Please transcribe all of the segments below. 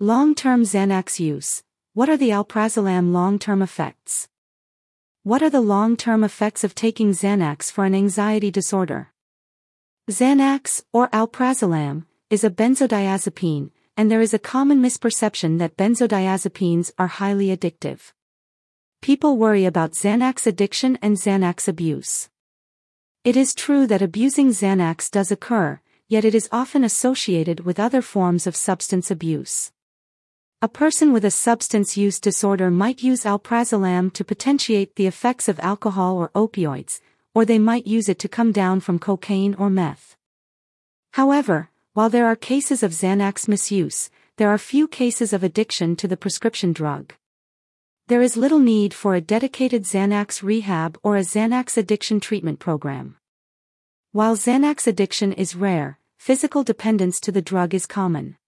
Long-term Xanax use. What are the alprazolam long-term effects? What are the long-term effects of taking Xanax for an anxiety disorder? Xanax, or alprazolam, is a benzodiazepine, and there is a common misperception that benzodiazepines are highly addictive. People worry about Xanax addiction and Xanax abuse. It is true that abusing Xanax does occur, yet it is often associated with other forms of substance abuse. A person with a substance use disorder might use alprazolam to potentiate the effects of alcohol or opioids, or they might use it to come down from cocaine or meth. However, while there are cases of Xanax misuse, there are few cases of addiction to the prescription drug. There is little need for a dedicated Xanax rehab or a Xanax addiction treatment program. While Xanax addiction is rare, physical dependence to the drug is common.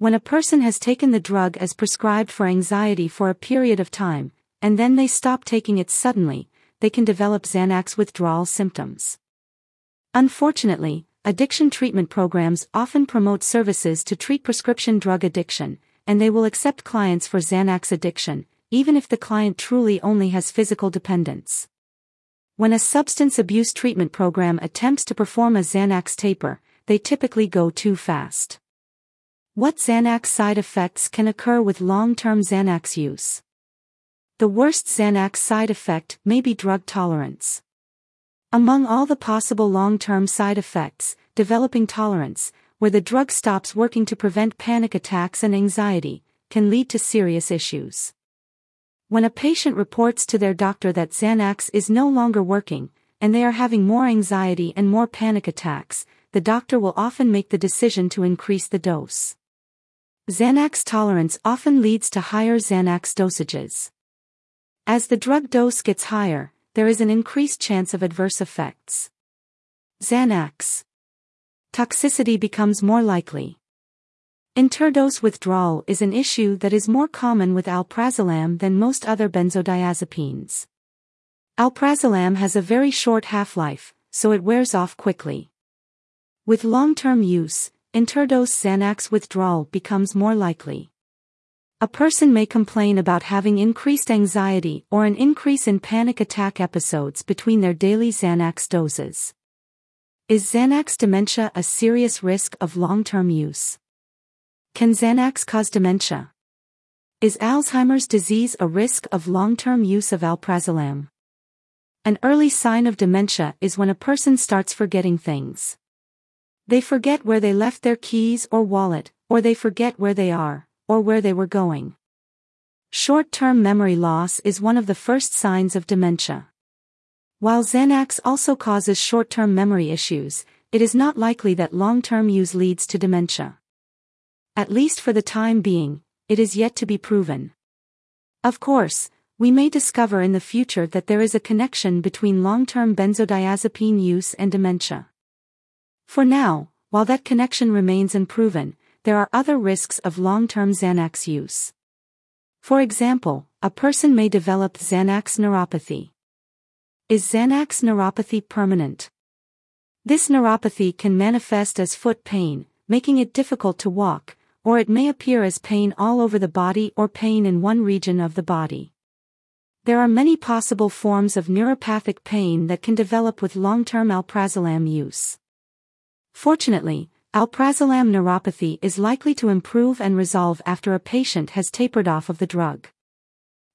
When a person has taken the drug as prescribed for anxiety for a period of time, and then they stop taking it suddenly, they can develop Xanax withdrawal symptoms. Unfortunately, addiction treatment programs often promote services to treat prescription drug addiction, and they will accept clients for Xanax addiction, even if the client truly only has physical dependence. When a substance abuse treatment program attempts to perform a Xanax taper, they typically go too fast. What Xanax side effects can occur with long-term Xanax use? The worst Xanax side effect may be drug tolerance. Among all the possible long-term side effects, developing tolerance, where the drug stops working to prevent panic attacks and anxiety, can lead to serious issues. When a patient reports to their doctor that Xanax is no longer working, and they are having more anxiety and more panic attacks, the doctor will often make the decision to increase the dose. Xanax tolerance often leads to higher Xanax dosages. As the drug dose gets higher, there is an increased chance of adverse effects. Xanax toxicity becomes more likely. Interdose withdrawal is an issue that is more common with alprazolam than most other benzodiazepines. Alprazolam has a very short half-life, so it wears off quickly. With long-term use, interdose Xanax withdrawal becomes more likely. A person may complain about having increased anxiety or an increase in panic attack episodes between their daily Xanax doses. Is Xanax dementia a serious risk of long-term use? Can Xanax cause dementia? Is Alzheimer's disease a risk of long-term use of alprazolam? An early sign of dementia is when a person starts forgetting things. They forget where they left their keys or wallet, or they forget where they are, or where they were going. Short-term memory loss is one of the first signs of dementia. While Xanax also causes short-term memory issues, it is not likely that long-term use leads to dementia. At least for the time being, it is yet to be proven. Of course, we may discover in the future that there is a connection between long-term benzodiazepine use and dementia. For now, while that connection remains unproven, there are other risks of long-term Xanax use. For example, a person may develop Xanax neuropathy. Is Xanax neuropathy permanent? This neuropathy can manifest as foot pain, making it difficult to walk, or it may appear as pain all over the body or pain in one region of the body. There are many possible forms of neuropathic pain that can develop with long-term alprazolam use. Fortunately, alprazolam neuropathy is likely to improve and resolve after a patient has tapered off of the drug.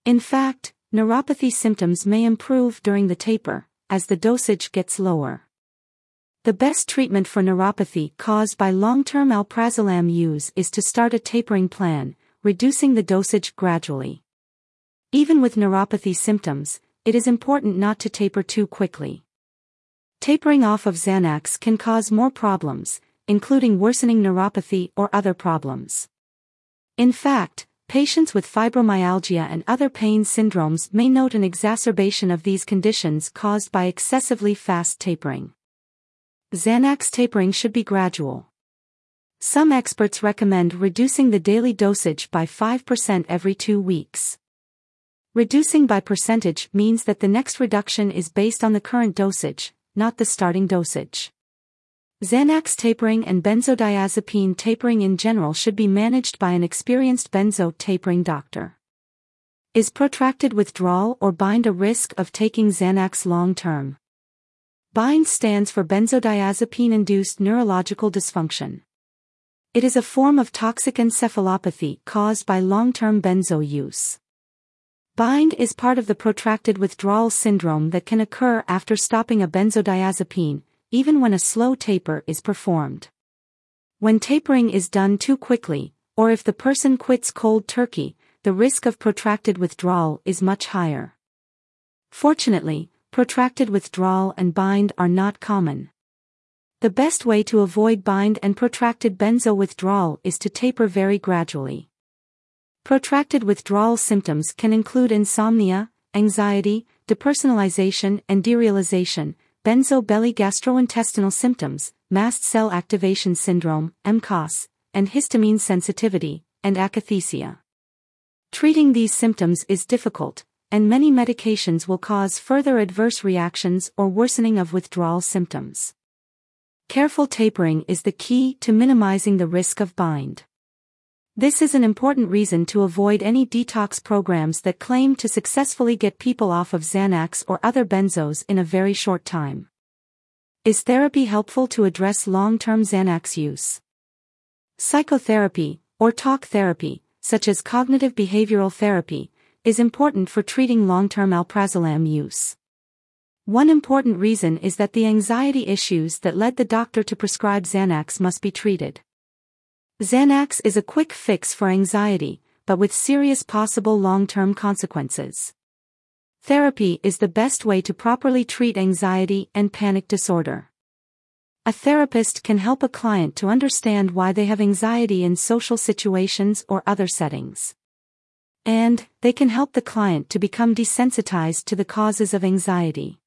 In fact, neuropathy symptoms may improve during the taper, as the dosage gets lower. The best treatment for neuropathy caused by long-term alprazolam use is to start a tapering plan, reducing the dosage gradually. Even with neuropathy symptoms, it is important not to taper too quickly. Tapering off of Xanax can cause more problems, including worsening neuropathy or other problems. In fact, patients with fibromyalgia and other pain syndromes may note an exacerbation of these conditions caused by excessively fast tapering. Xanax tapering should be gradual. Some experts recommend reducing the daily dosage by 5% every two weeks. Reducing by percentage means that the next reduction is based on the current dosage, not the starting dosage. Xanax tapering and benzodiazepine tapering in general should be managed by an experienced benzo tapering doctor. Is protracted withdrawal or bind a risk of taking Xanax long term? BIND stands for benzodiazepine induced neurological dysfunction. It is a form of toxic encephalopathy caused by long term benzo use. BIND is part of the protracted withdrawal syndrome that can occur after stopping a benzodiazepine, even when a slow taper is performed. When tapering is done too quickly, or if the person quits cold turkey, the risk of protracted withdrawal is much higher. Fortunately, protracted withdrawal and bind are not common. The best way to avoid bind and protracted benzo withdrawal is to taper very gradually. Protracted withdrawal symptoms can include insomnia, anxiety, depersonalization and derealization, benzo belly gastrointestinal symptoms, mast cell activation syndrome, MCAS, and histamine sensitivity, and akathisia. Treating these symptoms is difficult, and many medications will cause further adverse reactions or worsening of withdrawal symptoms. Careful tapering is the key to minimizing the risk of bind. This is an important reason to avoid any detox programs that claim to successfully get people off of Xanax or other benzos in a very short time. Is therapy helpful to address long-term Xanax use? Psychotherapy, or talk therapy, such as cognitive behavioral therapy, is important for treating long-term alprazolam use. One important reason is that the anxiety issues that led the doctor to prescribe Xanax must be treated. Xanax is a quick fix for anxiety, but with serious possible long-term consequences. Therapy is the best way to properly treat anxiety and panic disorder. A therapist can help a client to understand why they have anxiety in social situations or other settings. And, they can help the client to become desensitized to the causes of anxiety.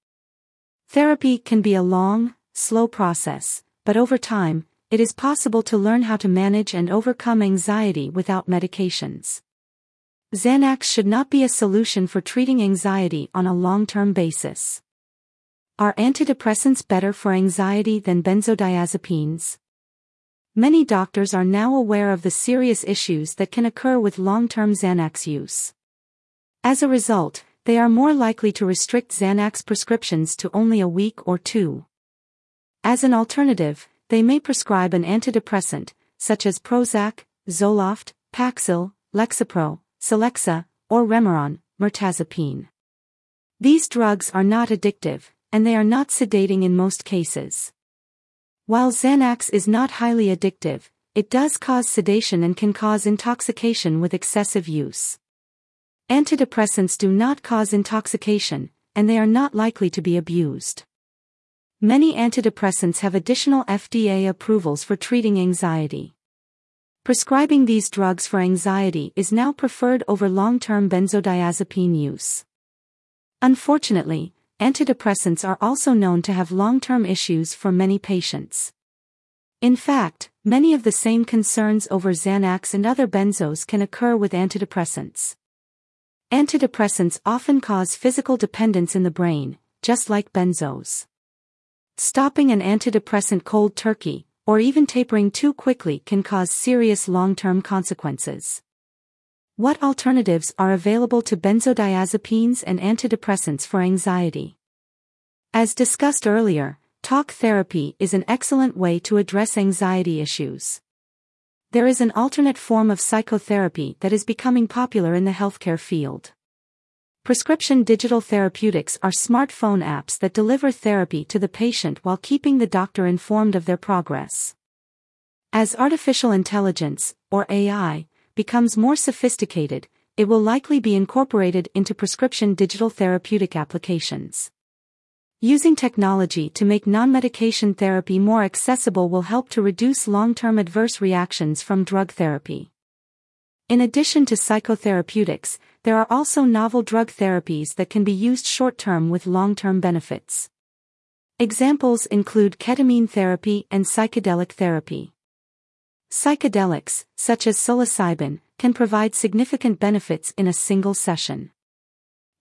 Therapy can be a long, slow process, but over time, it is possible to learn how to manage and overcome anxiety without medications. Xanax should not be a solution for treating anxiety on a long-term basis. Are antidepressants better for anxiety than benzodiazepines? Many doctors are now aware of the serious issues that can occur with long-term Xanax use. As a result, they are more likely to restrict Xanax prescriptions to only a week or two. As an alternative, they may prescribe an antidepressant, such as Prozac, Zoloft, Paxil, Lexapro, Celexa, or Remeron, mirtazapine. These drugs are not addictive, and they are not sedating in most cases. While Xanax is not highly addictive, it does cause sedation and can cause intoxication with excessive use. Antidepressants do not cause intoxication, and they are not likely to be abused. Many antidepressants have additional FDA approvals for treating anxiety. Prescribing these drugs for anxiety is now preferred over long-term benzodiazepine use. Unfortunately, antidepressants are also known to have long-term issues for many patients. In fact, many of the same concerns over Xanax and other benzos can occur with antidepressants. Antidepressants often cause physical dependence in the brain, just like benzos. Stopping an antidepressant cold turkey, or even tapering too quickly can cause serious long-term consequences. What alternatives are available to benzodiazepines and antidepressants for anxiety? As discussed earlier, talk therapy is an excellent way to address anxiety issues. There is an alternate form of psychotherapy that is becoming popular in the healthcare field. Prescription digital therapeutics are smartphone apps that deliver therapy to the patient while keeping the doctor informed of their progress. As artificial intelligence, or AI, becomes more sophisticated, it will likely be incorporated into prescription digital therapeutic applications. Using technology to make non-medication therapy more accessible will help to reduce long-term adverse reactions from drug therapy. In addition to psychotherapeutics, there are also novel drug therapies that can be used short-term with long-term benefits. Examples include ketamine therapy and psychedelic therapy. Psychedelics, such as psilocybin, can provide significant benefits in a single session.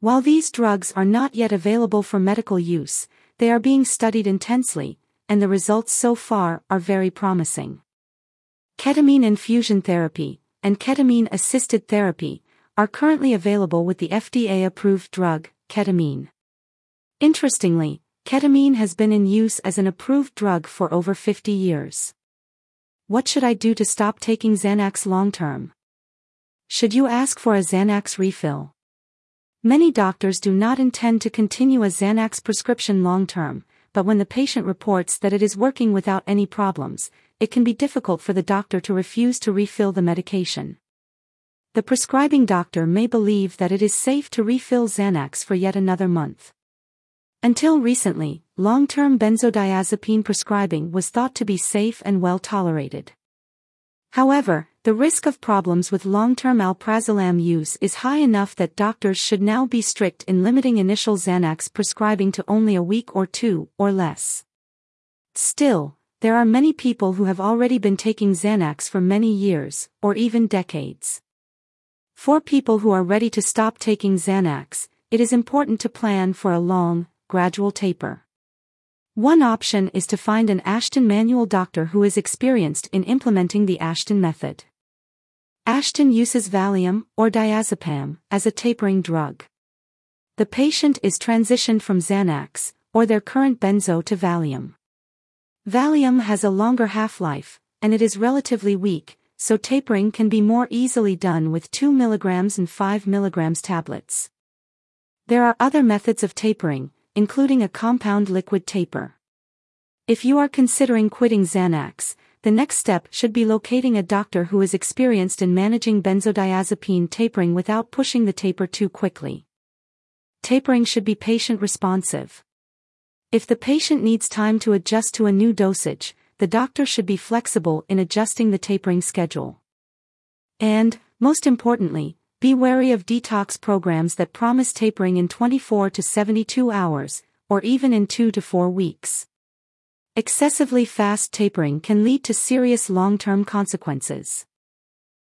While these drugs are not yet available for medical use, they are being studied intensely, and the results so far are very promising. Ketamine infusion therapy and ketamine assisted therapy are currently available with the FDA approved drug, ketamine. Interestingly, ketamine has been in use as an approved drug for over 50 years. What should I do to stop taking Xanax long term? Should you ask for a Xanax refill? Many doctors do not intend to continue a Xanax prescription long term, but when the patient reports that it is working without any problems, it can be difficult for the doctor to refuse to refill the medication. The prescribing doctor may believe that it is safe to refill Xanax for yet another month. Until recently, long-term benzodiazepine prescribing was thought to be safe and well tolerated. However, the risk of problems with long-term alprazolam use is high enough that doctors should now be strict in limiting initial Xanax prescribing to only a week or two, or less. Still, there are many people who have already been taking Xanax for many years, or even decades. For people who are ready to stop taking Xanax, it is important to plan for a long, gradual taper. One option is to find an Ashton manual doctor who is experienced in implementing the Ashton method. Ashton uses Valium, or diazepam, as a tapering drug. The patient is transitioned from Xanax, or their current benzo to Valium. Valium has a longer half-life, and it is relatively weak, so tapering can be more easily done with 2 mg and 5 mg tablets. There are other methods of tapering, including a compound liquid taper. If you are considering quitting Xanax, the next step should be locating a doctor who is experienced in managing benzodiazepine tapering without pushing the taper too quickly. Tapering should be patient responsive. If the patient needs time to adjust to a new dosage, the doctor should be flexible in adjusting the tapering schedule. And, most importantly, be wary of detox programs that promise tapering in 24 to 72 hours, or even in 2 to 4 weeks. Excessively fast tapering can lead to serious long-term consequences.